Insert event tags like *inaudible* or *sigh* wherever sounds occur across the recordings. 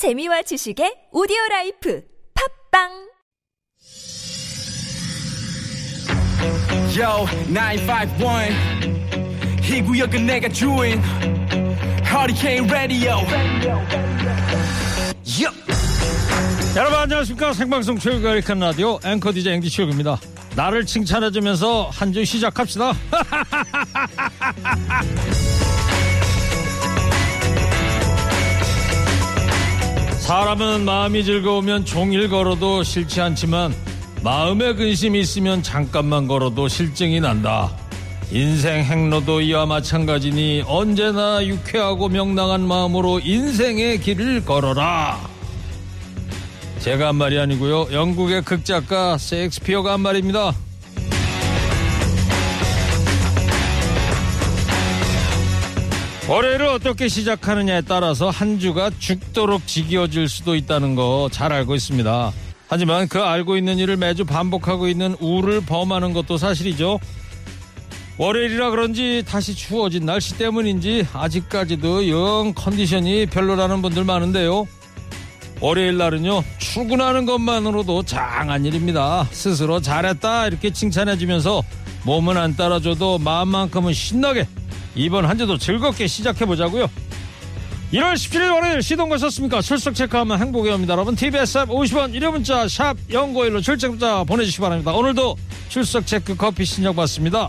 재미와 지식의 오디오 라이프 팟빵 Yo, 951. 이 구역은 내가 주인. Hurricane Radio. Yup. 여러분 안녕하십니까 생방송 최일구의 허리케인 라디오 앵커 DJ 앵디 최일구입니다 나를 칭찬해주면서 한 주 시작합시다 *laughs* 사람은 마음이 즐거우면 종일 걸어도 싫지 않지만 마음에 근심이 있으면 잠깐만 걸어도 실증이 난다 인생 행로도 이와 마찬가지니 언제나 유쾌하고 명랑한 마음으로 인생의 길을 걸어라 제가 한 말이 아니고요. 영국의 극작가 셰익스피어가 한 말입니다. 월요일을 어떻게 시작하느냐에 따라서 한 주가 죽도록 지겨워질 수도 있다는 거 잘 알고 있습니다. 하지만 그 알고 있는 일을 매주 반복하고 있는 우를 범하는 것도 사실이죠. 월요일이라 그런지 다시 추워진 날씨 때문인지 아직까지도 영 컨디션이 별로라는 분들 많은데요. 월요일 날은요 출근하는 것만으로도 장한 일입니다 스스로 잘했다 이렇게 칭찬해주면서 몸은 안 따라줘도 마음만큼은 신나게 이번 한 주도 즐겁게 시작해보자고요. 1월 17일 월요일 시동 거셨습니까? 출석 체크하면 행복이 옵니다. 여러분 TBS 앱 50원 1회 문자 샵 0951로 출첵 문자 보내주시기 바랍니다. 오늘도 출석 체크 커피 신청 받습니다.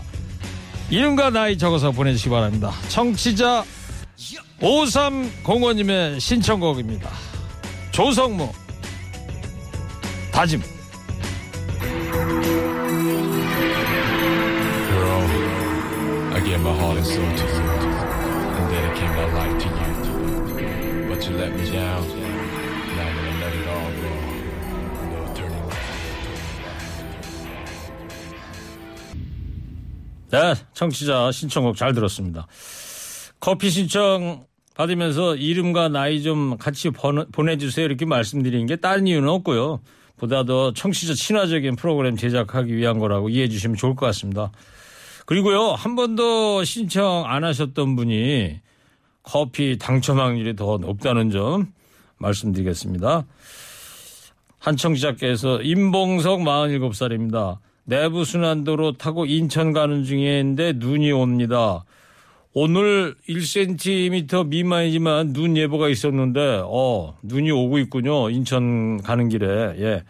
이름과 나이 적어서 보내주시기 바랍니다. 청취자 5305님의 신청곡입니다. 조성모 다짐 gave my heart and soul to you, and dedicate my life to you. But you let me down. Now I'm gonna let it all go. No turning back. 네 청취자 신청곡 잘 들었습니다 커피 신청 받으면서 이름과 나이 좀 같이 번- 보내주세요 이렇게 말씀드리는 게 다른 이유는 없고요 보다 더 청취자 친화적인 프로그램 제작하기 위한 거라고 이해해 주시면 좋을 것 같습니다 그리고요 한 번도 신청 안 하셨던 분이 커피 당첨 확률이 더 높다는 점 말씀드리겠습니다. 한 청취자께서 임봉석 47살입니다. 내부 순환도로 타고 인천 가는 중인데 눈이 옵니다. 오늘 1cm 미만이지만 눈 예보가 있었는데 어 눈이 오고 있군요. 인천 가는 길에 예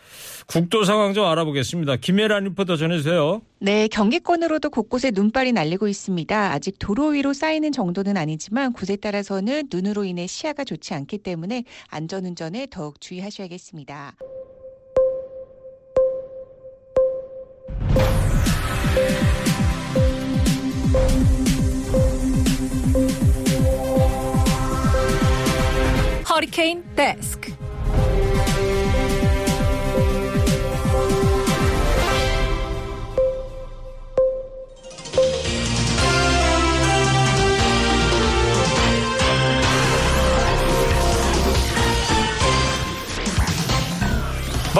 국도 상황 좀 알아보겠습니다. 김혜란 리포터 전해주세요. 네, 경기권으로도 곳곳에 눈발이 날리고 있습니다. 아직 도로 위로 쌓이는 정도는 아니지만 곳에 따라서는 눈으로 인해 시야가 좋지 않기 때문에 안전운전에 더욱 주의하셔야겠습니다. 허리케인 데스크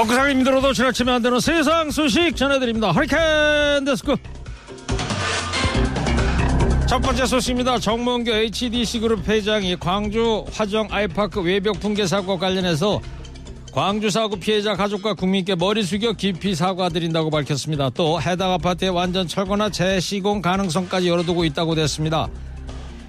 살기 힘들어도 지나치면 안 되는 세상 소식 전해드립니다. 허리케인 데스크. 첫 번째 소식입니다. 정몽규 HDC 그룹 회장이 광주 화정 아이파크 외벽 붕괴 사고 관련해서 광주 사고 피해자 가족과 국민께 머리 숙여 깊이 사과드린다고 밝혔습니다. 또 해당 아파트의 완전 철거나 재시공 가능성까지 열어두고 있다고 됐습니다.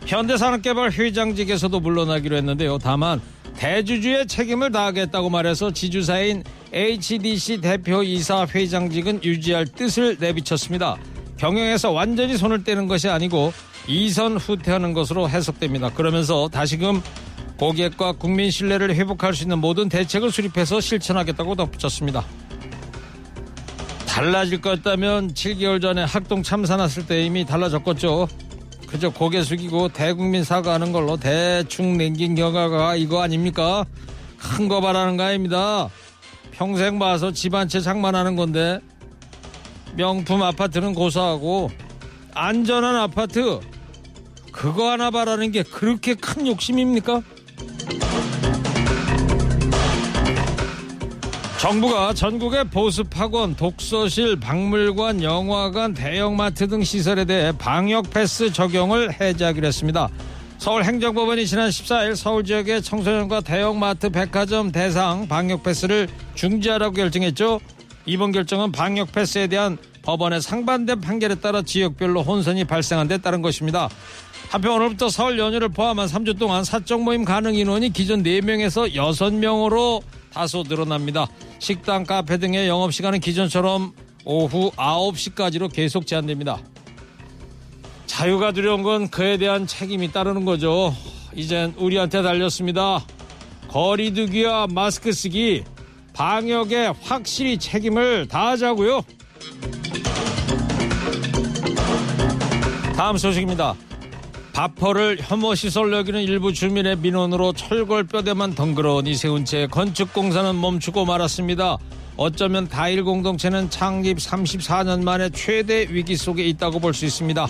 현대산업개발 회장직에서도 물러나기로 했는데요. 다만 대주주의 책임을 다하겠다고 말해서 지주사인 HDC 대표이사 회장직은 유지할 뜻을 내비쳤습니다. 경영에서 완전히 손을 떼는 것이 아니고 이선 후퇴하는 것으로 해석됩니다. 그러면서 다시금 고객과 국민 신뢰를 회복할 수 있는 모든 대책을 수립해서 실천하겠다고 덧붙였습니다. 달라질 것 같다면 7개월 전에 학동 참사 났을 때 이미 달라졌겠죠. 그저 고개 숙이고 대국민 사과하는 걸로 대충 남긴 결과가 이거 아닙니까? 큰 거 바라는 거 아닙니다. 평생 봐서 집 한 채 장만하는 건데 명품 아파트는 고사하고 안전한 아파트 그거 하나 바라는 게 그렇게 큰 욕심입니까? 정부가 전국의 보습학원, 독서실, 박물관, 영화관, 대형마트 등 시설에 대해 방역 패스 적용을 해제하기로 했습니다. 서울행정법원이 지난 14일 서울 지역의 청소년과 대형마트 백화점 대상 방역 패스를 중지하라고 결정했죠. 이번 결정은 방역 패스에 대한 법원의 상반된 판결에 따라 지역별로 혼선이 발생한 데 따른 것입니다. 한편 오늘부터 설 연휴를 포함한 3주 동안 사적 모임 가능 인원이 기존 4명에서 6명으로 다소 늘어납니다. 식당, 카페 등의 영업시간은 기존처럼 오후 9시까지로 계속 제한됩니다. 자유가 두려운 건 그에 대한 책임이 따르는 거죠. 이젠 우리한테 달렸습니다. 거리두기와 마스크 쓰기, 방역에 확실히 책임을 다하자고요. 다음 소식입니다. 바퍼를 혐오 시설 여기는 일부 주민의 민원으로 철골 뼈대만 덩그러니 세운 채 건축공사는 멈추고 말았습니다. 어쩌면 다일 공동체는 창립 34년 만에 최대 위기 속에 있다고 볼 수 있습니다.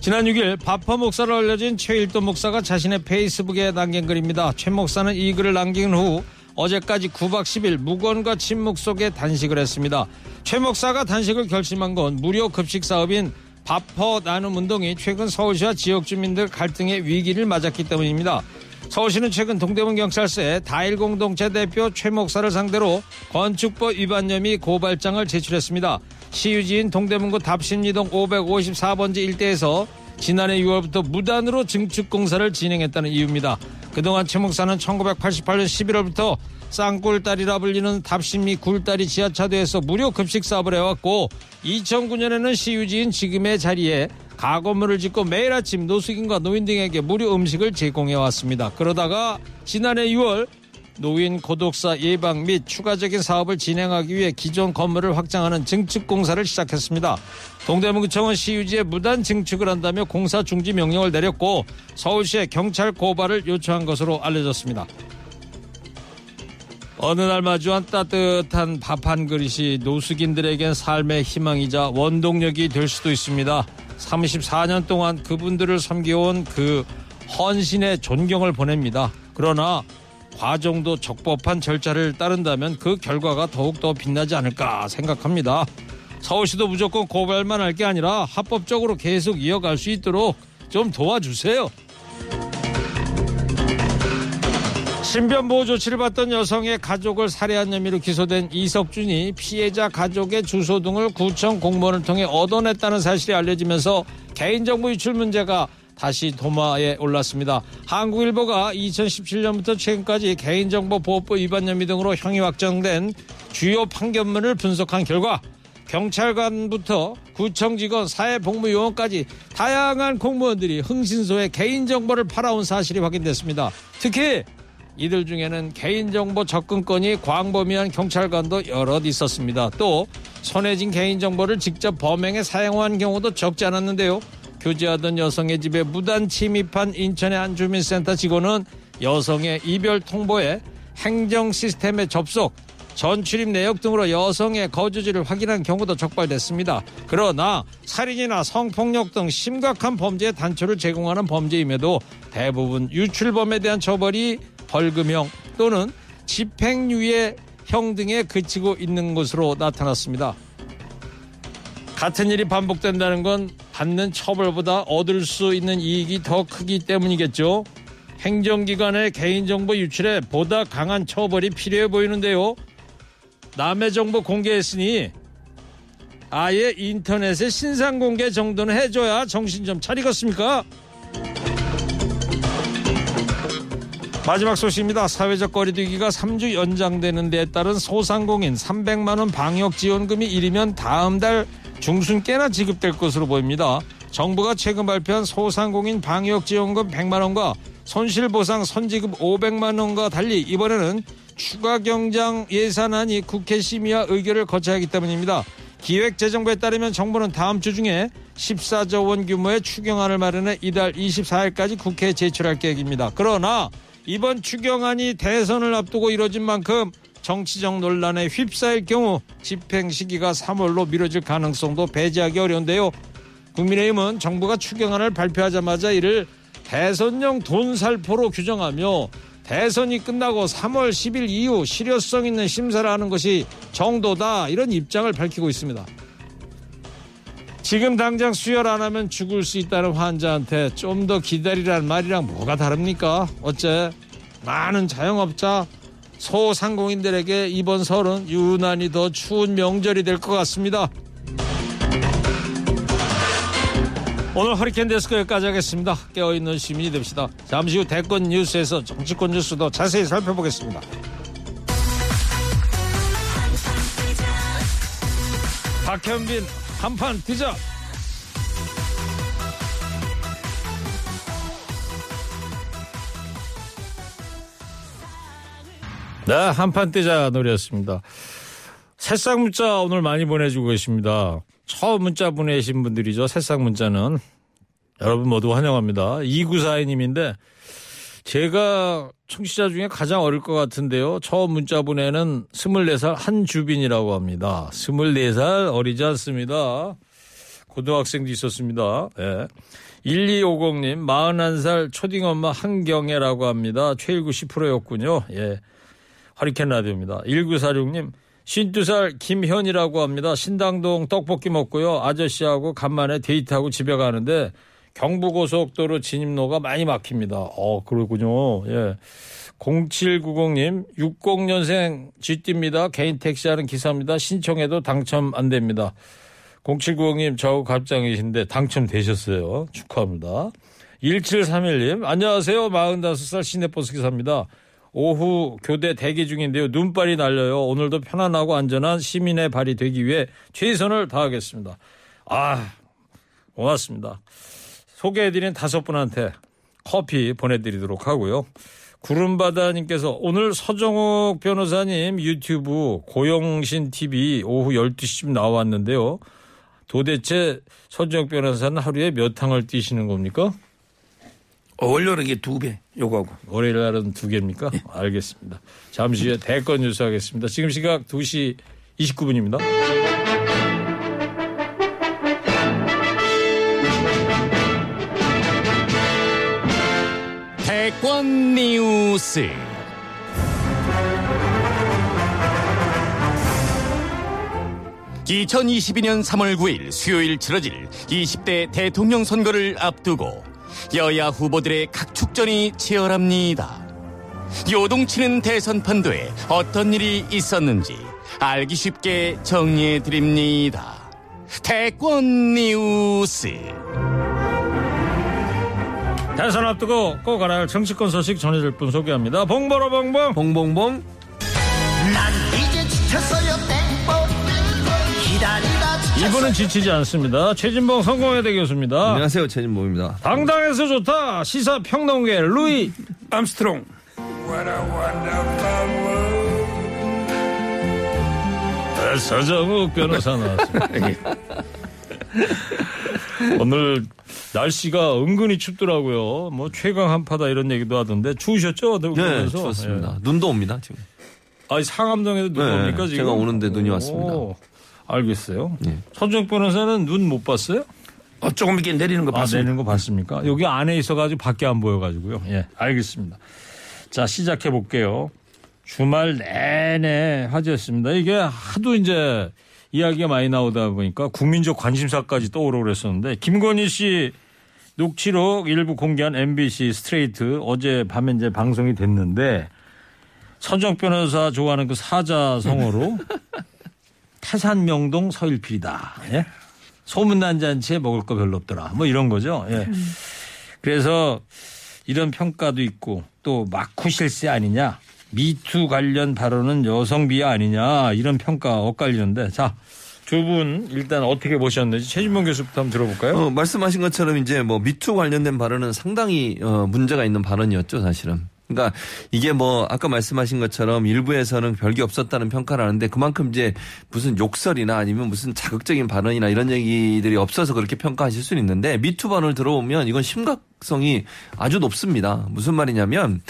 지난 6일 바퍼 목사로 알려진 최일도 목사가 자신의 페이스북에 남긴 글입니다. 최 목사는 이 글을 남긴 후 어제까지 9박 10일 무건과 침묵 속에 단식을 했습니다. 최 목사가 단식을 결심한 건 무료 급식 사업인 바퍼 나눔 운동이 최근 서울시와 지역 주민들 갈등의 위기를 맞았기 때문입니다. 서울시는 최근 동대문 경찰서에 다일 공동체 대표 최 목사를 상대로 건축법 위반 혐의 고발장을 제출했습니다. 시유지인 동대문구 답심리동 554번지 일대에서 지난해 6월부터 무단으로 증축 공사를 진행했다는 이유입니다. 그동안 최 목사는 1988년 11월부터 쌍꿀딸이라 불리는 답심리 굴다리 지하차도에서 무료 급식 사업을 해왔고 2009년에는 시유지인 지금의 자리에 가건물을 짓고 매일 아침 노숙인과 노인 등에게 무료 음식을 제공해 왔습니다. 그러다가 지난해 6월 노인 고독사 예방 및 추가적인 사업을 진행하기 위해 기존 건물을 확장하는 증축 공사를 시작했습니다. 동대문구청은 시유지에 무단 증축을 한다며 공사 중지 명령을 내렸고 서울시에 경찰 고발을 요청한 것으로 알려졌습니다. 어느 날 마주한 따뜻한 밥 한 그릇이 노숙인들에겐 삶의 희망이자 원동력이 될 수도 있습니다. 34년 동안 그분들을 섬겨온 그 헌신의 존경을 보냅니다. 그러나 과정도 적법한 절차를 따른다면 그 결과가 더욱더 빛나지 않을까 생각합니다. 서울시도 무조건 고발만 할 게 아니라 합법적으로 계속 이어갈 수 있도록 좀 도와주세요. 신변보호 조치를 받던 여성의 가족을 살해한 혐의로 기소된 이석준이 피해자 가족의 주소 등을 구청 공무원을 통해 얻어냈다는 사실이 알려지면서 개인정보 유출 문제가 다시 도마에 올랐습니다. 한국일보가 2017년부터 최근까지 개인정보 보호법 위반 혐의 등으로 형이 확정된 주요 판결문을 분석한 결과 경찰관부터 구청 직원, 사회복무요원까지 다양한 공무원들이 흥신소에 개인정보를 팔아온 사실이 확인됐습니다. 특히 이들 중에는 개인정보 접근권이 광범위한 경찰관도 여럿 있었습니다. 또 손해진 개인정보를 직접 범행에 사용한 경우도 적지 않았는데요. 교제하던 여성의 집에 무단 침입한 인천의 한 주민센터 직원은 여성의 이별 통보에 행정 시스템의 접속, 전출입 내역 등으로 여성의 거주지를 확인한 경우도 적발됐습니다. 그러나 살인이나 성폭력 등 심각한 범죄의 단초를 제공하는 범죄임에도 대부분 유출범에 대한 처벌이 벌금형 또는 집행유예 형 등에 그치고 있는 것으로 나타났습니다. 같은 일이 반복된다는 건 받는 처벌보다 얻을 수 있는 이익이 더 크기 때문이겠죠. 행정기관의 개인정보 유출에 보다 강한 처벌이 필요해 보이는데요. 남의 정보 공개했으니 아예 인터넷에 신상 공개 정도는 해줘야 정신 좀 차리겠습니까? 마지막 소식입니다. 사회적 거리두기가 3주 연장되는 데 따른 소상공인 300만 원 방역 지원금이 이르면 다음 달 중순께나 지급될 것으로 보입니다. 정부가 최근 발표한 소상공인 방역 지원금 100만 원과 손실보상 선지급 500만 원과 달리 이번에는 추가 경장 예산안이 국회 심의와 의결을 거쳐야 하기 때문입니다. 기획재정부에 따르면 정부는 다음 주 중에 14조 원 규모의 추경안을 마련해 이달 24일까지 국회에 제출할 계획입니다. 그러나 이번 추경안이 대선을 앞두고 이뤄진 만큼 정치적 논란에 휩싸일 경우 집행 시기가 3월로 미뤄질 가능성도 배제하기 어려운데요. 국민의힘은 정부가 추경안을 발표하자마자 이를 대선용 돈살포로 규정하며 대선이 끝나고 3월 10일 이후 실효성 있는 심사를 하는 것이 정도다 이런 입장을 밝히고 있습니다. 지금 당장 수혈 안 하면 죽을 수 있다는 환자한테 좀 더 기다리라는 말이랑 뭐가 다릅니까? 어째 많은 자영업자 소상공인들에게 이번 설은 유난히 더 추운 명절이 될 것 같습니다. 오늘 허리케인 데스크 여기까지 하겠습니다. 깨어있는 시민이 됩시다. 잠시 후 대권 뉴스에서 정치권 뉴스도 자세히 살펴보겠습니다. 박현빈 한판 뛰자. 네, 한판 뛰자 노래였습니다. 새싹 문자 오늘 많이 보내주고 계십니다. 처음 문자 보내신 분들이죠. 새싹 문자는 여러분 모두 환영합니다. 2942님인데 제가 청취자 중에 가장 어릴 것 같은데요. 처음 문자 보내는 24살 한주빈이라고 합니다. 24살 어리지 않습니다. 고등학생도 있었습니다. 예. 1250님, 41살 초딩 엄마 한경애라고 합니다. 최일구 10%였군요. 예. 허리케인 라디오입니다. 1946님, 52살 김현이라고 합니다. 신당동 떡볶이 먹고요. 아저씨하고 간만에 데이트하고 집에 가는데 경부고속도로 진입로가 많이 막힙니다. 어, 그러군요. 예. 0790님, 60년생 GT입니다. 개인 택시하는 기사입니다. 신청해도 당첨 안 됩니다. 0790님, 저하고 갑장이신데 당첨되셨어요. 축하합니다. 1731님, 안녕하세요. 45살 시내버스 기사입니다. 오후 교대 대기 중인데요. 눈발이 날려요. 오늘도 편안하고 안전한 시민의 발이 되기 위해 최선을 다하겠습니다. 아, 고맙습니다. 소개해드린 다섯 분한테 커피 보내드리도록 하고요. 구름바다님께서 오늘 서정욱 변호사님 유튜브 고영신 TV 오후 12시쯤 나왔는데요. 도대체 서정욱 변호사는 하루에 몇 항을 뛰시는 겁니까? 어, 월요일은 이게 두 배, 요거하고. 월요일 날은 두 개입니까? 알겠습니다. 잠시 후에 대권 뉴스 하겠습니다. 지금 시각 2시 29분입니다. 대권 뉴스. (2022년 3월 9일) 수요일 치러질 (20대) 대통령 선거를 앞두고 여야 후보들의 각축전이 치열합니다. 요동치는 대선 판도에 어떤 일이 있었는지 알기 쉽게 정리해 드립니다. 대권 뉴스. 대선 앞두고 꼭 알아야 할 정치권 소식 전해줄 분 소개합니다. 봉보로 봉봉. 봉봉봉. 난 이제 지쳤어요 땡벌 지쳤어요 이분은 지치지 않습니다. 최진봉 성공회대 교수입니다. 안녕하세요. 최진봉입니다. 당당해서 좋다. 시사 평론계 루이 암스트롱. 네, 서정욱 변호사 나왔습니다. *laughs* 오늘 날씨가 은근히 춥더라고요. 뭐 최강 한파다 이런 얘기도 하던데 추우셨죠? 네? 추웠습니다. 눈도 옵니다, 지금. 아, 상암동에도 눈 네, 옵니까 지금? 제가 오는데 눈이 왔습니다. 오, 알겠어요. 네. 서정욱 변호사는 눈 못 봤어요? 어, 조금 이렇게 내리는 거 아, 봤습니다. 내는 거 봤습니까? 여기 안에 있어가지고 밖에 안 보여가지고요. 예, 알겠습니다. 자, 시작해 볼게요. 주말 내내 화제였습니다. 이게 하도 이제 이야기가 많이 나오다 보니까 국민적 관심사까지 떠오르고 그랬었는데 김건희 씨 녹취록 일부 공개한 MBC 스트레이트 어제 밤에 이제 방송이 됐는데 선정 변호사 좋아하는 그 사자성어로 *laughs* 태산 명동 서일필이다. 예? 소문난 잔치에 먹을 거 별로 없더라. 뭐 이런 거죠. 예. 그래서 이런 평가도 있고 또 마쿠 실세 아니냐. 미투 관련 발언은 여성 비하 아니냐. 이런 평가 엇갈리는데 자. 두 분 일단 어떻게 보셨는지 최진봉 교수부터 한번 들어볼까요? 어, 말씀하신 것처럼 이제 뭐 미투 관련된 발언은 상당히 어, 문제가 있는 발언이었죠, 사실은. 그러니까 이게 뭐 아까 말씀하신 것처럼 일부에서는 별게 없었다는 평가를 하는데 그만큼 이제 무슨 욕설이나 아니면 무슨 자극적인 발언이나 이런 얘기들이 없어서 그렇게 평가하실 수는 있는데 미투 발언을 들어보면 이건 심각성이 아주 높습니다. 무슨 말이냐면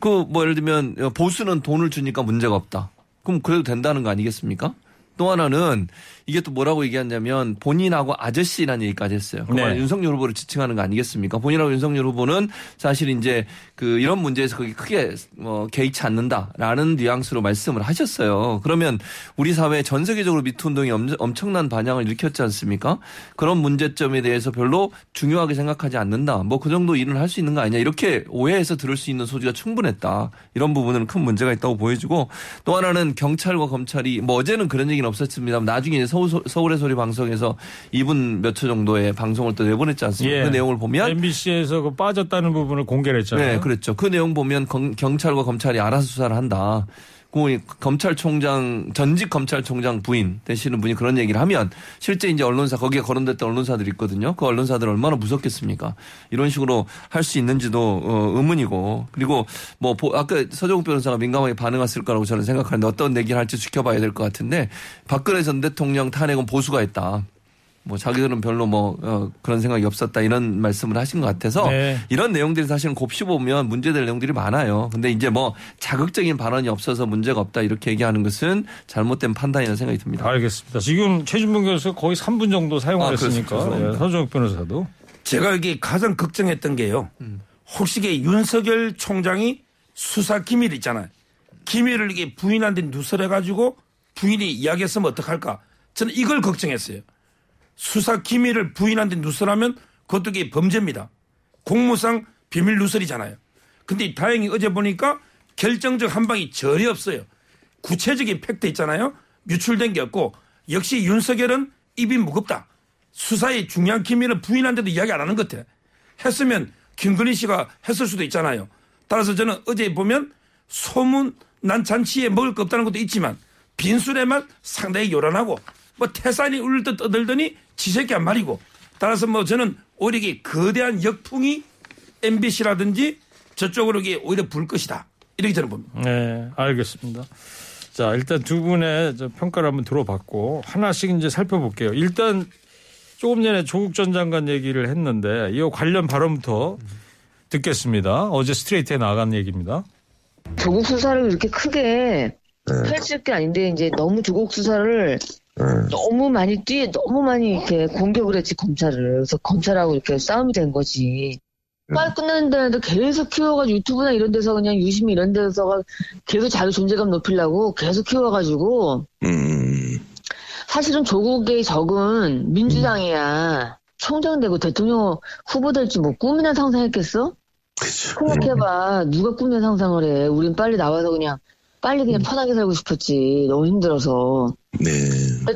그 뭐 예를 들면 보수는 돈을 주니까 문제가 없다. 그럼 그래도 된다는 거 아니겠습니까? 또 하나는 이게 또 뭐라고 얘기했냐면 본인하고 아저씨라는 얘기까지 했어요. 그말 네. 윤석열 후보를 지칭하는 거 아니겠습니까? 본인하고 윤석열 후보는 사실 이제 그 이런 문제에서 그게 크게 뭐 개의치 않는다라는 뉘앙스로 말씀을 하셨어요. 그러면 우리 사회 전 세계적으로 미투 운동이 엄- 엄청난 반향을 일으켰지 않습니까? 그런 문제점에 대해서 별로 중요하게 생각하지 않는다. 뭐 그 정도 일은 할수 있는 거 아니냐. 이렇게 오해해서 들을 수 있는 소지가 충분했다. 이런 부분은 큰 문제가 있다고 보여지고 또 하나는 경찰과 검찰이 뭐 어제는 그런 얘기는 없었습니다. 나중에 이제 서울, 서울의 소리 방송에서 2분 몇 초 정도의 방송을 또 내보냈지 않습니까? 예. 그 내용을 보면 MBC에서 그 빠졌다는 부분을 공개를 했잖아요. 네, 그렇죠. 그 내용 보면 경- 경찰과 검찰이 알아서 수사를 한다. 그 검찰총장 전직 검찰총장 부인 되시는 분이 그런 얘기를 하면 실제 이제 언론사 거기에 거론됐던 언론사들이 있거든요. 그 언론사들 얼마나 무섭겠습니까? 이런 식으로 할 수 있는지도 어, 의문이고 그리고 뭐 보- 아까 서정욱 변호사가 민감하게 반응했을 거라고 저는 생각하는데 어떤 얘기를 할지 지켜봐야 될 것 같은데 박근혜 전 대통령 탄핵은 보수가 했다. 뭐 자기들은 별로 뭐 어, 그런 생각이 없었다 이런 말씀을 하신 것 같아서 네. 이런 내용들이 사실은 곱씹어 보면 문제될 내용들이 많아요. 근데 이제 뭐 자극적인 발언이 없어서 문제가 없다 이렇게 얘기하는 것은 잘못된 판단이라는 생각이 듭니다. 알겠습니다. 지금 최준봉 교수 거의 3분 정도 사용을 아. 예, 서정욱 변호사도 제가 여기 가장 걱정했던 게요. 혹시 이게 윤석열 총장이 수사 기밀 있잖아요. 기밀을 이게 부인한테 누설해가지고 부인이 이야기했으면 어떡할까. 저는 이걸 걱정했어요. 수사 기밀을 부인한테 누설하면 그것도 이게 범죄입니다. 공무상 비밀 누설이잖아요. 근데 다행히 어제 보니까 결정적 한 방이 전혀 없어요. 구체적인 팩트 있잖아요. 유출된 게 없고 역시 윤석열은 입이 무겁다. 수사의 중요한 기밀을 부인한데도 이야기 안 하는 것 같아. 했으면 김건희 씨가 했을 수도 있잖아요. 따라서 저는 어제 보면 소문 난 잔치에 먹을 거 없다는 것도 있지만 빈술에만 상당히 요란하고 뭐 태산이 울릴 듯 떠들더니 지새끼 한 말이고 따라서 뭐 저는 오히려 이게 거대한 역풍이 MBC라든지 저쪽으로 이게 오히려 불 것이다. 이렇게 저는 봅니다. 네, 알겠습니다. 자, 일단 두 분의 저 평가를 한번 들어봤고 하나씩 이제 살펴볼게요. 일단 조금 전에 조국 전 장관 얘기를 했는데 이 관련 발언부터 듣겠습니다. 어제 스트레이트에 나간 얘기입니다. 조국 수사를 이렇게 크게 펼칠 게 아닌데 이제 너무 조국 수사를 너무 많이 뛰 너무 많이 이렇게 공격을 했지 검찰을 그래서 검찰하고 이렇게 싸움이 된 거지. 빨리 끝나는 데도 계속 키워가지고 유튜브나 이런 데서 그냥 유심히 이런 데서 계속 자기 존재감 높이려고 계속 키워가지고 사실은 조국의 적은 민주당이야. 총장 되고 대통령 후보 될지 뭐 꿈이나 상상했겠어? 생각해봐. 누가 꿈이나 상상을 해. 우린 빨리 나와서 그냥 빨리 그냥 편하게 살고 싶었지. 너무 힘들어서. 네.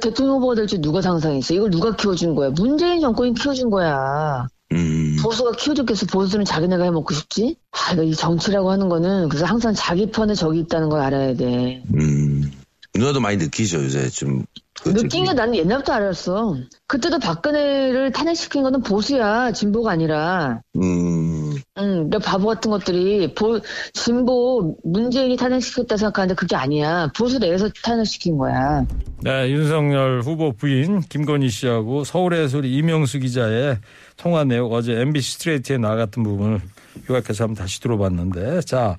대통령 후보가 될지 누가 상상했어? 이걸 누가 키워준 거야? 문재인 정권이 키워준 거야. 음. 보수가 키워줬겠어. 보수는 자기네가 해먹고 싶지? 아, 이 정치라고 하는 거는 그래서 항상 자기 편에 적이 있다는 걸 알아야 돼. 음. 누나도 많이 느끼죠, 요새 좀. 그 느낀 게 나는 옛날부터 알았어. 그때도 박근혜를 탄핵시킨 거는 보수야. 진보가 아니라. 음. 응, 내 바보 같은 것들이 보, 진보 문재인이 탄핵시켰다 생각하는데 그게 아니야. 보수 내에서 탄핵시킨 거야. 네, 윤석열 후보 부인 김건희 씨하고 서울의 소리 이명수 기자의 통화 내용 어제 MBC 스트레이트에 나갔던 부분을 요약해서 한번 다시 들어봤는데 자,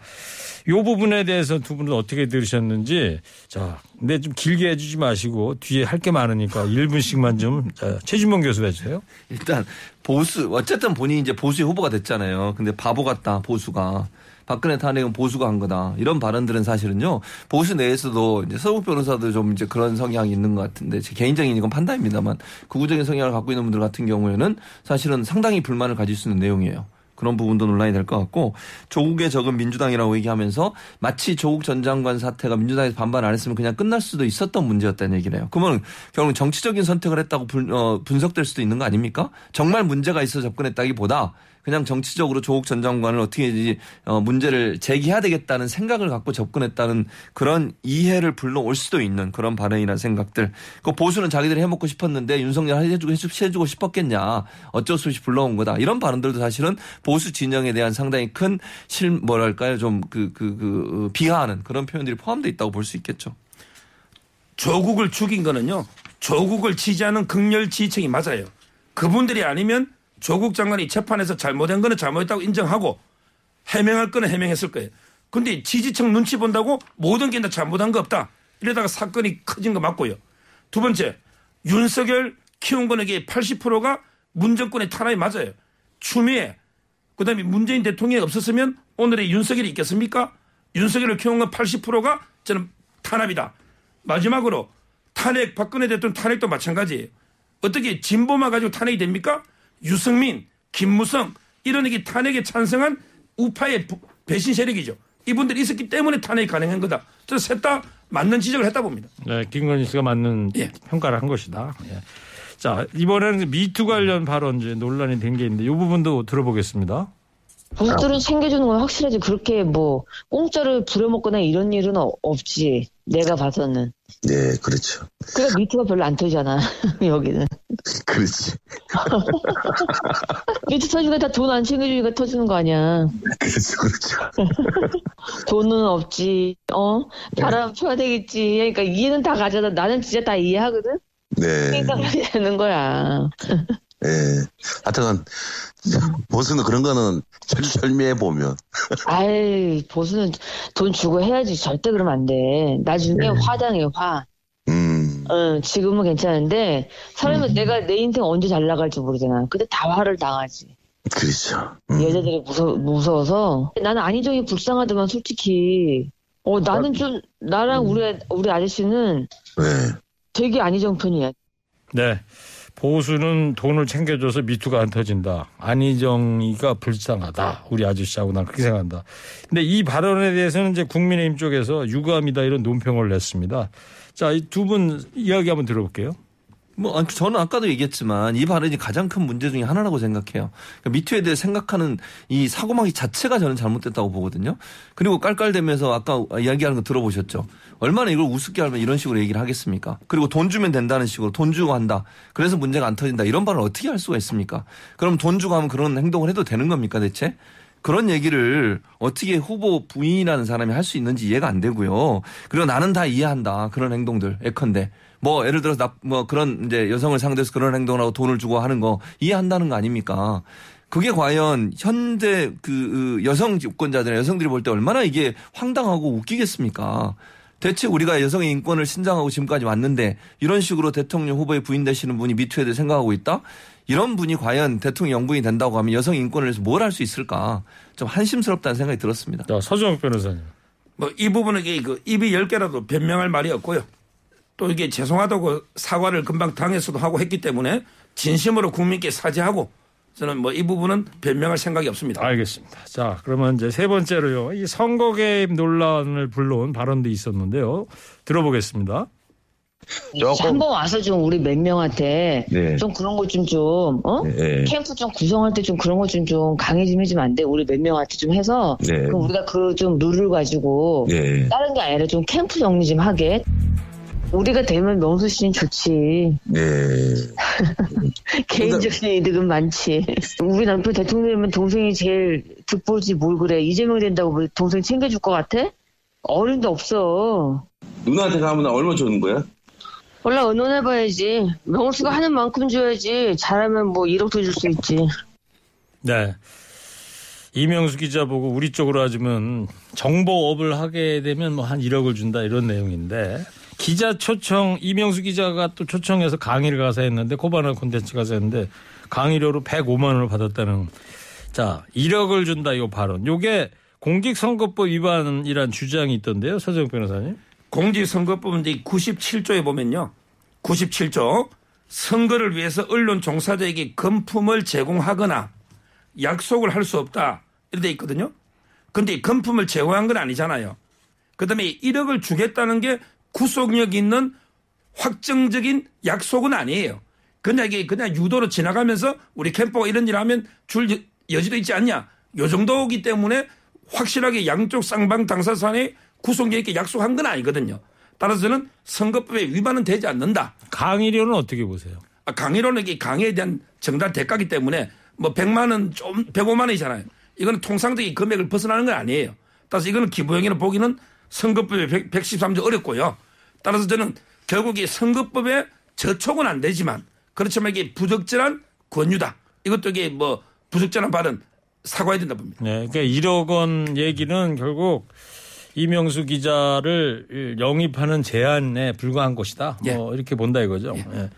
요 부분에 대해서 두 분은 어떻게 들으셨는지 자, 근데 좀 길게 해주지 마시고 뒤에 할 게 많으니까 1분씩만 좀 자, 최진봉 교수 해주세요. 일단 보수 어쨌든 본인이 이제 보수의 후보가 됐잖아요. 근데 바보 같다 보수가. 박근혜 탄핵은 보수가 한 거다. 이런 발언들은 사실은요. 보수 내에서도 이제 서욱 변호사도 좀 이제 그런 성향이 있는 것 같은데 제 개인적인 이건 판단입니다만 극우적인 성향을 갖고 있는 분들 같은 경우에는 사실은 상당히 불만을 가질 수 있는 내용이에요. 그런 부분도 논란이 될 것 같고 조국의 적은 민주당이라고 얘기하면서 마치 조국 전 장관 사태가 민주당에서 반발 안 했으면 그냥 끝날 수도 있었던 문제였다는 얘기를 해요. 그러면 결국 정치적인 선택을 했다고 분, 어, 분석될 수도 있는 거 아닙니까? 정말 문제가 있어 접근했다기보다 그냥 정치적으로 조국 전 장관을 어떻게 어, 문제를 제기해야 되겠다는 생각을 갖고 접근했다는 그런 이해를 불러올 수도 있는 그런 발언이라는 생각들. 그 보수는 자기들이 해먹고 싶었는데 윤석열 해주고 해주고 싶었겠냐. 어쩔 수 없이 불러온 거다. 이런 발언들도 사실은 보수 진영에 대한 상당히 큰 실 뭐랄까요 좀그그그 비하하는 그런 표현들이 포함되어 있다고 볼 수 있겠죠. 조국을 죽인 거는요. 조국을 지지하는 극렬 지지층이 맞아요. 그분들이 아니면 조국 장관이 재판에서 잘못한 거는 잘못했다고 인정하고 해명할 거는 해명했을 거예요. 근데 지지층 눈치 본다고 모든 게 다 잘못한 거 없다. 이러다가 사건이 커진 거 맞고요. 두 번째 윤석열 키운 권역의 80%가 문정권의 탄압이 맞아요. 추미애 그 다음에 문재인 대통령이 없었으면 오늘의 윤석열이 있겠습니까? 윤석열을 키운 건 80%가 저는 탄압이다. 마지막으로 탄핵 박근혜 대통령 탄핵도 마찬가지예요. 어떻게 진보만 가지고 탄핵이 됩니까? 유승민, 김무성 이런 게 탄핵에 찬성한 우파의 부- 배신 세력이죠. 이분들이 있었기 때문에 탄핵이 가능한 거다. 저는 셋다 맞는 지적을 했다 봅니다. 네, 김건희 씨가 맞는 예. 평가를 한 것이다. 예. 자, 이번에는 미투 관련 발언 이제 논란이 된 게 있는데 이 부분도 들어보겠습니다. 보수들은 챙겨주는 건 확실하지. 그렇게 뭐 공짜를 부려먹거나 이런 일은 어- 없지. 내가 봐서는. 네, 그렇죠. 그러니까 미투가 별로 안 터지잖아. *laughs* 여기는. 그렇지. *laughs* 미투 터지니까 다 돈 안 챙겨주니까 터지는 거 아니야. 그렇죠, 그렇죠. *laughs* 돈은 없지. 어? 바람 펴야 되겠지. 그러니까 이해는 다 가져다. 나는 진짜 다 이해하거든. 네. 되는 거야. 예. 하여튼, 보스는 그런 거는 철철미해 보면. 아이, 보수는 돈 주고 해야지. 절대 그러면 안 돼. 나중에 화당해, 화. 음, 응, 지금은 괜찮은데, 사람은 내가 내 인생 언제 잘 나갈지 모르잖아. 근데 다 화를 당하지. 그렇죠. 음, 여자들이 무서, 무서워서. 나는 안희정이 불쌍하더만, 솔직히. 어, 나는 좀, 나랑 우리, 우리 아저씨는 네. 되게 안희정 편이야. 네. 보수는 돈을 챙겨줘서 미투가 안 터진다. 안희정이가 불쌍하다. 우리 아저씨하고 난 그렇게 생각한다. 근데 이 발언에 대해서는 이제 국민의힘 쪽에서 유감이다 이런 논평을 냈습니다. 자, 이 두 분 이야기 한번 들어볼게요. 뭐 아니, 저는 아까도 얘기했지만 이 발언이 가장 큰 문제 중에 하나라고 생각해요. 그러니까 미투에 대해 생각하는 이 사고방식 자체가 저는 잘못됐다고 보거든요. 그리고 깔깔대면서 아까 이야기하는 거 들어보셨죠. 얼마나 이걸 우습게 하면 이런 식으로 얘기를 하겠습니까? 그리고 돈 주면 된다는 식으로 돈 주고 한다. 그래서 문제가 안 터진다. 이런 발언을 어떻게 할 수가 있습니까? 그럼 돈 주고 하면 그런 행동을 해도 되는 겁니까 대체? 그런 얘기를 어떻게 후보 부인이라는 사람이 할 수 있는지 이해가 안 되고요. 그리고 나는 다 이해한다. 그런 행동들. 예컨대. 뭐 예를 들어서 나, 뭐 그런 이제 여성을 상대해서 그런 행동을 하고 돈을 주고 하는 거 이해한다는 거 아닙니까? 그게 과연 현재 그 여성 유권자들 여성들이 볼 때 얼마나 이게 황당하고 웃기겠습니까? 대체 우리가 여성의 인권을 신장하고 지금까지 왔는데 이런 식으로 대통령 후보에 부인 되시는 분이 미투에 대해 생각하고 있다? 이런 분이 과연 대통령 영부인이 된다고 하면 여성 인권을 위해서 뭘 할 수 있을까? 좀 한심스럽다는 생각이 들었습니다. 자, 서정욱 변호사님. 뭐 이 부분은 이게 그 입이 열 개라도 변명할 말이 없고요. 또 이게 죄송하다고 사과를 금방 당에서도 하고 했기 때문에 진심으로 국민께 사죄하고 저는 뭐 이 부분은 변명할 생각이 없습니다. 알겠습니다. 자, 그러면 이제 세 번째로요. 이 선거 개입 논란을 불러온 발언도 있었는데요. 들어보겠습니다. 한번 와서 좀 우리 몇 명한테 네. 좀 그런 것 좀 좀, 어? 네. 캠프 좀 구성할 때 좀 그런 것 좀 좀 강의 좀 해주면 안 돼? 우리 몇 명한테 좀 해서 네. 그럼 우리가 그 좀 룰을 가지고 네. 다른 게 아니라 좀 캠프 정리 좀 하게. 우리가 되면 명수 씨는 좋지. *laughs* 네. 개인적인 이득은 많지. 우리 남편 대통령이면 동생이 제일 득볼지 뭘 그래. 이재명 된다고 뭐 동생 챙겨줄 것 같아? 어림도 없어. 누나한테 가면 얼마 주는 거야? 원래 의논해봐야지. 명수가 하는 만큼 줘야지. 잘하면 뭐 1억도 줄 수 있지. 네. 이명수 기자 보고 우리 쪽으로 하자면 정보업을 하게 되면 뭐 한 1억을 준다 이런 내용인데 기자 초청 이명수 기자가 또 초청해서 강의를 가서 했는데 코바나 콘텐츠 가서 했는데 강의료로 105만 원을 받았다는 자 1억을 준다 이 발언 요게 공직선거법 위반이란 주장이 있던데요 서정 변호사님 공직선거법 이제 97조에 보면요. 97조 선거를 위해서 언론 종사자에게 금품을 제공하거나 약속을 할 수 없다. 이렇게 돼 있거든요. 근데 이 금품을 제공한 건 아니잖아요. 그 다음에 1억을 주겠다는 게 구속력 있는 확정적인 약속은 아니에요. 그냥 이게 그냥 유도로 지나가면서 우리 캠퍼가 이런 일 하면 줄 여- 여지도 있지 않냐. 요 정도이기 때문에 확실하게 양쪽 쌍방 당사자의 구속력 있게 약속한 건 아니거든요. 따라서 저는 선거법에 위반은 되지 않는다. 강의료는 어떻게 보세요? 아, 강의로는 이게 강의에 대한 정당 대가기 때문에 뭐 100만 원, 좀 105만 원이잖아요. 이거는 통상적인 금액을 벗어나는 건 아니에요. 따라서 이거는 기부형이라 보기는 선거법에 100, 113조 어렵고요. 따라서 저는 결국 이 선거법에 저촉은 안 되지만 그렇지만 이게 부적절한 권유다. 이것도 이게 뭐 부적절한 발언 사과해야 된다 봅니다. 네, 그러니까 1억 원 얘기는 결국 이명수 기자를 영입하는 제안에 불과한 것이다. 뭐 이렇게 본다 이거죠. 예.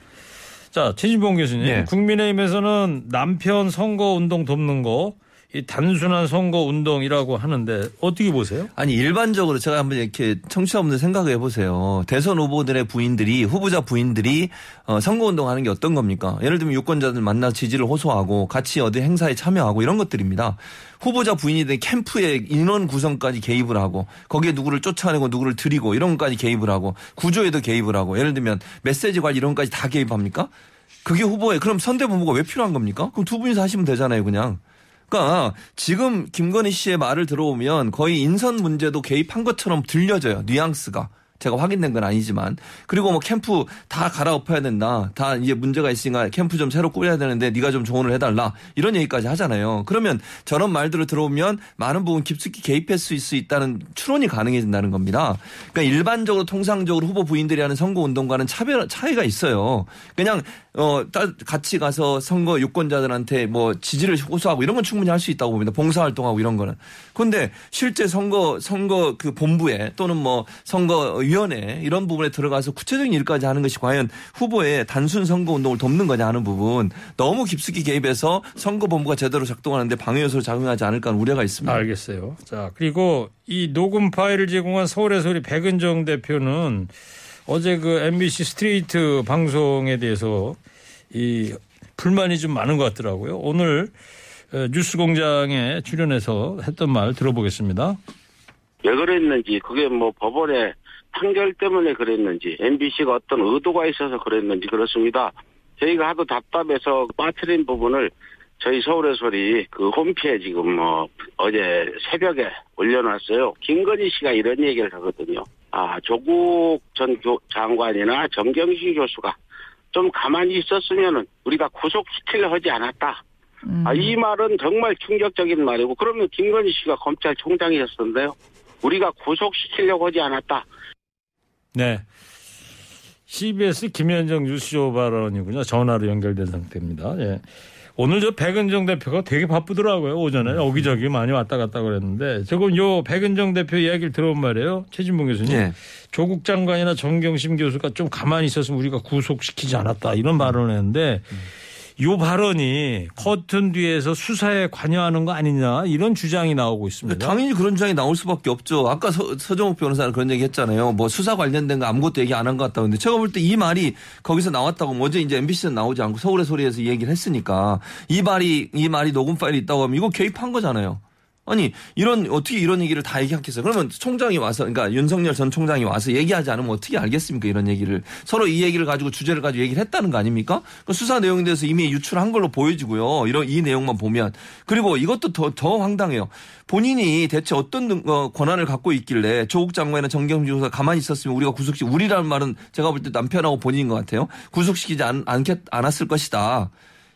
자, 최진봉 교수님. 예. 국민의힘에서는 남편 선거 운동 돕는 거, 이 단순한 선거 운동이라고 하는데 어떻게 보세요? 아니 일반적으로 제가 한번 이렇게 청취자분들 생각해 보세요. 대선 후보들의 부인들이 후보자 부인들이 어, 선거 운동하는 게 어떤 겁니까? 예를 들면 유권자들 만나 지지를 호소하고 같이 어디 행사에 참여하고 이런 것들입니다. 후보자 부인이 된 캠프의 인원 구성까지 개입을 하고 거기에 누구를 쫓아내고 누구를 들이고 이런 것까지 개입을 하고 구조에도 개입을 하고 예를 들면 메시지 관리 이런 것까지 다 개입합니까? 그게 후보에 그럼 선대본부가 왜 필요한 겁니까? 그럼 두 분이서 하시면 되잖아요, 그냥. 그러니까 지금 김건희 씨의 말을 들어오면 거의 인선 문제도 개입한 것처럼 들려져요. 뉘앙스가. 제가 확인된 건 아니지만 그리고 뭐 캠프 다 갈아엎어야 된다. 다 이제 문제가 있으니까 캠프 좀 새로 꾸려야 되는데 네가 좀 조언을 해달라. 이런 얘기까지 하잖아요. 그러면 저런 말들을 들어오면 많은 부분 깊숙이 개입할 수 있- 있다는 추론이 가능해진다는 겁니다. 그러니까 일반적으로 통상적으로 후보 부인들이 하는 선거 운동과는 차별 차이가 있어요. 그냥 어 따- 같이 가서 선거 유권자들한테 뭐 지지를 호소하고 이런 건 충분히 할 수 있다고 봅니다. 봉사활동하고 이런 거는. 그런데 실제 선거 선거 그 본부에 또는 뭐 선거위원회 이런 부분에 들어가서 구체적인 일까지 하는 것이 과연 후보의 단순 선거 운동을 돕는 거냐 하는 부분 너무 깊숙이 개입해서 선거 본부가 제대로 작동하는데 방해 요소로 작용하지 않을까 하는 우려가 있습니다. 알겠어요. 자, 그리고 이 녹음 파일을 제공한 서울의 소리 백은정 대표는 어제 그 MBC 스트레이트 방송에 대해서 이 불만이 좀 많은 것 같더라고요. 오늘 어, 뉴스 공장에 출연해서 했던 말 들어보겠습니다. 왜 그랬는지 그게 뭐 법원의 판결 때문에 그랬는지 MBC가 어떤 의도가 있어서 그랬는지 그렇습니다. 저희가 하도 답답해서 빠뜨린 부분을 저희 서울의 소리 그 홈피에 지금 뭐 어제 새벽에 올려놨어요. 김건희 씨가 이런 얘기를 하거든요. 아 조국 전 교- 장관이나 정경심 교수가 좀 가만히 있었으면은 우리가 구속시키려 하지 않았다. 아, 이 말은 정말 충격적인 말이고 그러면 김건희 씨가 검찰총장이었는데요. 우리가 구속시키려고 하지 않았다. 네. CBS 김현정 뉴스쇼 발언이군요. 전화로 연결된 상태입니다. 예. 오늘 저 백은정 대표가 되게 바쁘더라고요. 오전에 여기저기 많이 왔다 갔다 그랬는데 지금 요 백은정 대표 이야기를 들어본 말이에요. 최진봉 교수님. 예. 조국 장관이나 정경심 교수가 좀 가만히 있었으면 우리가 구속시키지 않았다 이런 발언을 했는데 요 발언이 커튼 뒤에서 수사에 관여하는 거 아니냐 이런 주장이 나오고 있습니다. 당연히 그런 주장이 나올 수밖에 없죠. 아까 서, 서정욱 변호사는 그런 얘기 했잖아요. 뭐 수사 관련된 거 아무것도 얘기 안 한 것 같다고. 근데 제가 볼 때 이 말이 거기서 나왔다고 뭐 어제 이제 MBC는 나오지 않고 서울의 소리에서 이 얘기를 했으니까 이 말이, 이 말이 녹음 파일이 있다고 하면 이거 개입한 거잖아요. 아니 이런 어떻게 이런 얘기를 다 얘기하겠어요? 그러면 총장이 와서 그러니까 윤석열 전 총장이 와서 얘기하지 않으면 어떻게 알겠습니까? 이런 얘기를 서로 이 얘기를 가지고 주제를 가지고 얘기를 했다는 거 아닙니까? 그 수사 내용에 대해서 이미 유출한 걸로 보여지고요. 이런 이 내용만 보면 그리고 이것도 더 더 황당해요. 본인이 대체 어떤 능- 어, 권한을 갖고 있길래 조국 장관이나 정경심 교수가 가만히 있었으면 우리가 구속시 우리라는 말은 제가 볼 때 남편하고 본인인 것 같아요. 구속시키지 않, 않겠, 않았을 것이다.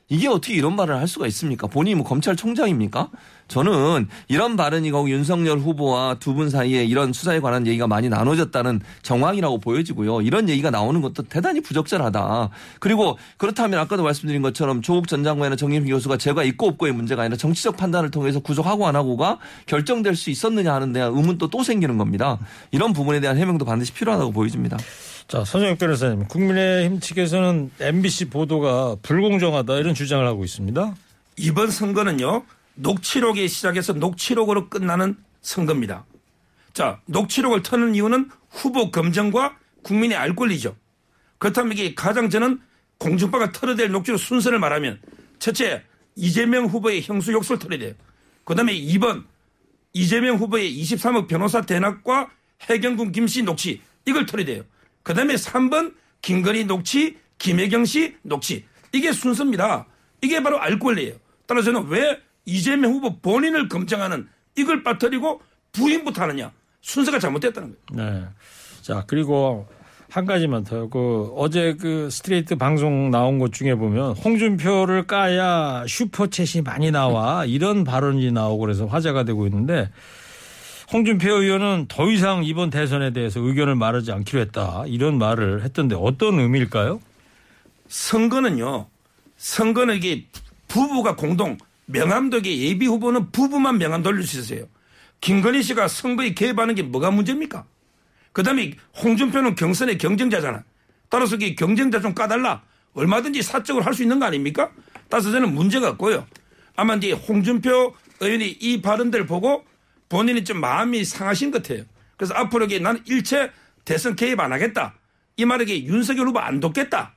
이게 어떻게 이런 말을 할 수가 있습니까? 본인이 뭐 검찰총장입니까? 저는 이런 발언이 거기 윤석열 후보와 두 분 사이에 이런 수사에 관한 얘기가 많이 나눠졌다는 정황이라고 보여지고요. 이런 얘기가 나오는 것도 대단히 부적절하다. 그리고 그렇다면 아까도 말씀드린 것처럼 조국 전 장관이나 정김 교수가 죄가 있고 없고의 문제가 아니라 정치적 판단을 통해서 구속하고 안 하고가 결정될 수 있었느냐 하는 데 의문도 또 생기는 겁니다. 이런 부분에 대한 해명도 반드시 필요하다고 보여집니다. 자, 선영혁 변호사님, 국민의힘 측에서는 MBC 보도가 불공정하다 이런 주장을 하고 있습니다. 이번 선거는요 녹취록에 시작해서 녹취록으로 끝나는 선거입니다. 자 녹취록을 터는 이유는 후보 검증과 국민의 알 권리죠. 그렇다면 이게 가장 저는 공중파가 털어댈 녹취록 순서를 말하면 첫째 이재명 후보의 형수 욕설 털어야 돼요. 그 다음에 2번 이재명 후보의 23억 변호사 대납과 해경군 김씨 녹취 이걸 털어야 돼요. 그 다음에 3번 김건희 녹취 김혜경 씨 녹취 이게 순서입니다. 이게 바로 알 권리예요. 따라서 저는 왜 이재명 후보 본인을 검증하는 이걸 빠뜨리고 부인부터 하느냐 순서가 잘못됐다는 거예요. 네. 자, 그리고 한 가지만 더. 그 어제 그 스트레이트 방송 나온 것 중에 보면 홍준표를 까야 슈퍼챗이 많이 나와 이런 발언이 나오고 그래서 화제가 되고 있는데 홍준표 의원은 더 이상 이번 대선에 대해서 의견을 말하지 않기로 했다 이런 말을 했던데 어떤 의미일까요? 선거는요. 선거는 이게 부부가 공동 이게 예비 후보는 부부만 명함 돌릴 수 있어요. 김건희 씨가 선거에 개입하는 게 뭐가 문제입니까? 그 다음에 홍준표는 경선의 경쟁자잖아. 따라서 이 경쟁자 좀 까달라. 얼마든지 사적으로 할 수 있는 거 아닙니까? 따라서 저는 문제가 없고요. 아마 이제 홍준표 의원이 이 발언들을 보고 본인이 좀 마음이 상하신 것 같아요. 그래서 앞으로 이게 나는 일체 대선 개입 안 하겠다. 이 말에 이게 윤석열 후보 안 돕겠다.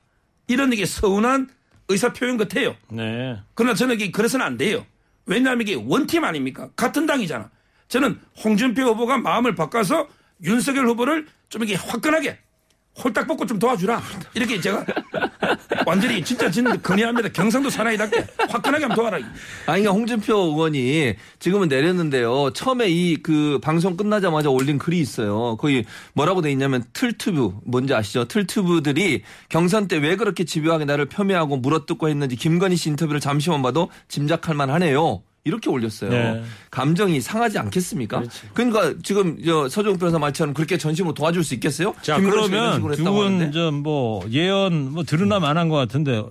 이런 이게 서운한 의사 표현 같아요. 네. 그러나 저는 이게 그래서는 안 돼요. 왜냐하면 이게 원팀 아닙니까? 같은 당이잖아. 저는 홍준표 후보가 마음을 바꿔서 윤석열 후보를 좀 이렇게 화끈하게 홀딱 벗고 좀 도와주라. 이렇게 제가 완전히 진짜 진 건의합니다. 경상도 사나이답게 화끈하게 한번 도와라. 아니, 그러니까 홍준표 의원이 지금은 내렸는데요. 처음에 이 그 방송 끝나자마자 올린 글이 있어요. 거기 뭐라고 돼 있냐면 틀튜브 뭔지 아시죠? 틀튜브들이 경선 때 왜 그렇게 집요하게 나를 폄훼하고 물어뜯고 했는지 김건희 씨 인터뷰를 잠시만 봐도 짐작할 만하네요. 이렇게 올렸어요. 네. 감정이 상하지 않겠습니까? 그러니까 지금 저 서종 변호사 말처럼 그렇게 전심으로 도와줄 수 있겠어요? 자, 그러면 두. 분 좀 뭐 예언 뭐 들으나 만한 것 같은데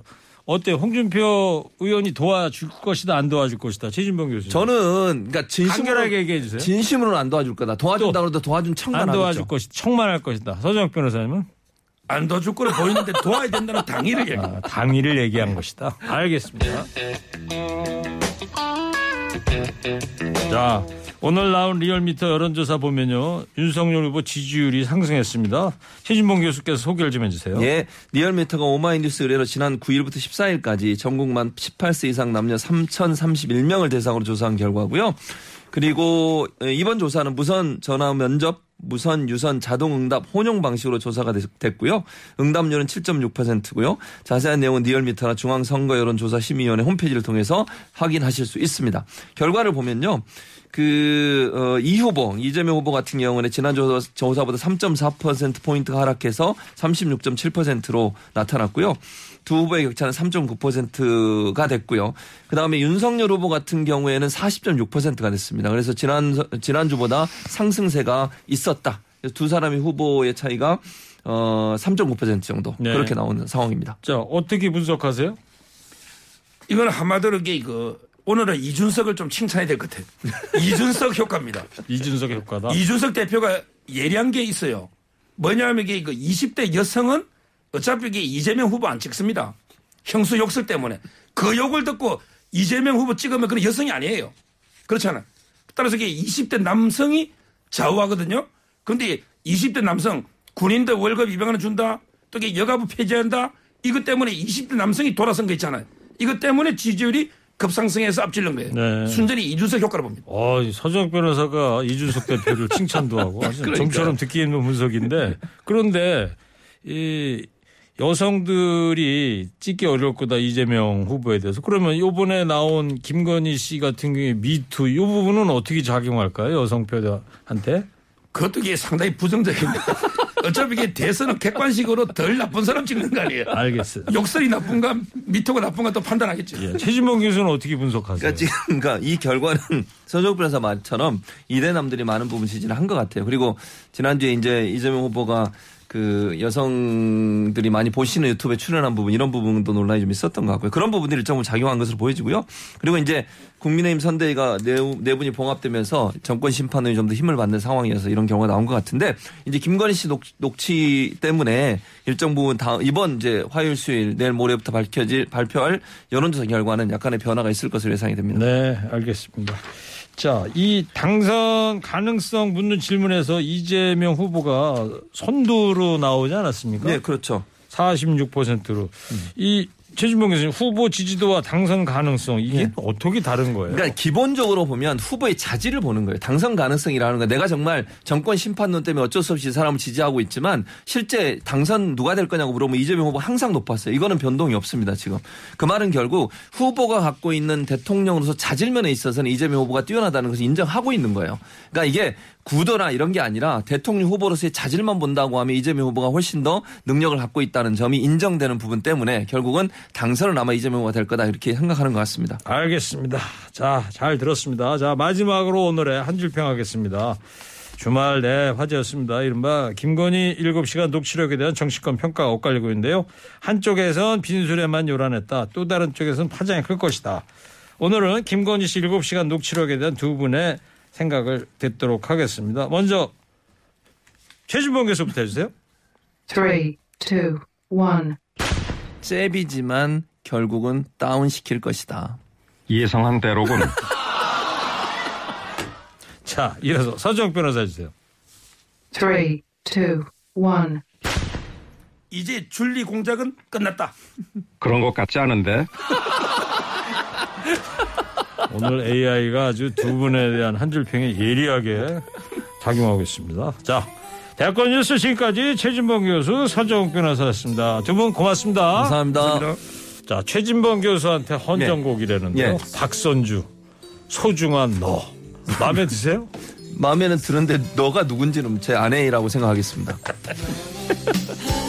어때? 홍준표 의원이 도와줄 것이다, 안 도와줄 것이다. 최진봉 교수님. 저는 그러니까 진심으로 얘기해 주세요. 진심으로는 안 도와줄 거다. 도와준다 그러다 도와준 척만 안. 도와줄 것이 청만 할 것이다. 서정혁 변호사님은 안 도와줄 거로 보이는데 도와야 된다는 당위를 얘기. 아, 당위를 얘기한 것이다. 알겠습니다. 자, 오늘 나온 리얼미터 여론조사 보면요. 윤석열 후보 지지율이 상승했습니다. 최진봉 교수께서 소개를 좀 해주세요. 예, 리얼미터가 오마이뉴스 의뢰로 지난 9일부터 14일까지 전국만 18세 이상 남녀 3,031명을 대상으로 조사한 결과고요. 그리고 이번 조사는 무선 전화 면접, 무선 유선 자동 응답 혼용 방식으로 조사가 됐- 됐고요. 응답률은 7.6%고요. 자세한 내용은 리얼미터나 중앙선거여론조사심의위원회 홈페이지를 통해서 확인하실 수 있습니다. 결과를 보면요. 그, 어, 이 후보, 이재명 후보 같은 경우는 지난 조사, 조사보다 3.4%포인트가 하락해서 36.7%로 나타났고요. 두 후보의 격차는 3.9%가 됐고요. 그 다음에 윤석열 후보 같은 경우에는 40.6%가 됐습니다. 그래서 지난, 지난주보다 상승세가 있었다. 그래서 두 사람의 후보의 차이가 어, 3.9% 정도 네. 그렇게 나오는 상황입니다. 자, 어떻게 분석하세요? 이건 한마디로 이게 그 오늘은 이준석을 좀 칭찬해야 될 것 같아요. 이준석 효과입니다. *laughs* 이준석 효과다. 이준석 대표가 예리한 게 있어요. 뭐냐면 이게 그 20대 여성은 어차피 이게 이재명 후보 안 찍습니다. 형수 욕설 때문에. 그 욕을 듣고 이재명 후보 찍으면 그건 여성이 아니에요. 그렇잖아. 따라서 이게 20대 남성이 좌우하거든요. 그런데 20대 남성 군인들 월급 200만 원 준다. 또 이게 여가부 폐지한다. 이것 때문에 20대 남성이 돌아선 거 있잖아요. 이것 때문에 지지율이 급상승해서 앞질른 거예요. 네. 순전히 이준석 효과를 봅니다. 어, 이 서정혁 변호사가 이준석 대표를 *laughs* 칭찬도 하고 아주 그러니까요. 좀처럼 듣기 힘든 분석인데 그런데 이 여성들이 찍기 어려울 거다 이재명 후보에 대해서 그러면 이번에 나온 김건희 씨 같은 경우에 미투 이 부분은 어떻게 작용할까요 여성표한테? 그것도 이게 상당히 부정적입니다. *laughs* 어차피 이게 대선은 객관식으로 덜 나쁜 사람 찍는 거 아니에요. 알겠어요. 욕설이 나쁜가 미토가 나쁜가 또 판단하겠죠. 예, 최진봉 교수는 어떻게 분석하세요? 그러니까 지금 그러니까 이 결과는 *laughs* 서정 변호사 말처럼 이대남들이 많은 부분 지지를 한 것 같아요. 그리고 지난주에 이제 이재명 후보가 그 여성들이 많이 보시는 유튜브에 출연한 부분 이런 부분도 논란이 좀 있었던 것 같고요. 그런 부분들이 일정부 작용한 것으로 보여지고요. 그리고 이제 국민의힘 선대위가 네, 네 분이 봉합되면서 정권 심판에 좀더 힘을 받는 상황이어서 이런 경우가 나온 것 같은데 이제 김건희 씨 녹, 녹취 때문에 일정 부분 다음 이번 이제 화요일 수요일 내일 모레부터 밝혀질 발표할 여론조사 결과는 약간의 변화가 있을 것으로 예상이 됩니다. 네, 알겠습니다. 자, 이 당선 가능성 묻는 질문에서 이재명 후보가 선두로 나오지 않았습니까? 네, 그렇죠. 46%로. 이 최준봉 교수님 후보 지지도와 당선 가능성 이게 네. 어떻게 다른 거예요? 그러니까 기본적으로 보면 후보의 자질을 보는 거예요. 당선 가능성이라는 거. 내가 정말 정권 심판론 때문에 어쩔 수 없이 이 사람을 지지하고 있지만 실제 당선 누가 될 거냐고 물어보면 이재명 후보 항상 높았어요. 이거는 변동이 없습니다. 지금. 그 말은 결국 후보가 갖고 있는 대통령으로서 자질면에 있어서는 이재명 후보가 뛰어나다는 것을 인정하고 있는 거예요. 그러니까 이게 구도나 이런 게 아니라 대통령 후보로서의 자질만 본다고 하면 이재명 후보가 훨씬 더 능력을 갖고 있다는 점이 인정되는 부분 때문에 결국은 당선은 아마 이재명 후보가 될 거다 이렇게 생각하는 것 같습니다. 알겠습니다. 자, 잘 들었습니다. 자, 마지막으로 오늘의 한 줄 평 하겠습니다. 주말 내 화제였습니다. 이른바 김건희 7시간 녹취록에 대한 정치권 평가가 엇갈리고 있는데요. 한쪽에선 빈술에만 요란했다. 또 다른 쪽에서는 파장이 클 것이다. 오늘은 김건희 씨 7시간 녹취록에 대한 두 분의 생각을 듣도록 하겠습니다. 먼저 최진범 교수부터 해주세요. Three, two, one. 잽이지만 결국은 다운시킬 것이다. 예상한 대로군. *laughs* 자, 이어서 서정 변호사 해주세요. Three, two, one. 이제 줄리 공작은 끝났다. 그런 것 같지 않은데? *laughs* 오늘 AI가 아주 두 분에 대한 한 줄 평에 예리하게 작용하고 있습니다. 자, 대학권 뉴스 지금까지 최진범 교수, 서정 변호사였습니다. 두 분 고맙습니다. 감사합니다. 자, 최진범 교수한테 헌정곡이라는데요. 네. 박선주, 소중한 너. 마음에 드세요? *laughs* 마음에는 드는데 너가 누군지는 제 아내라고 생각하겠습니다. *laughs*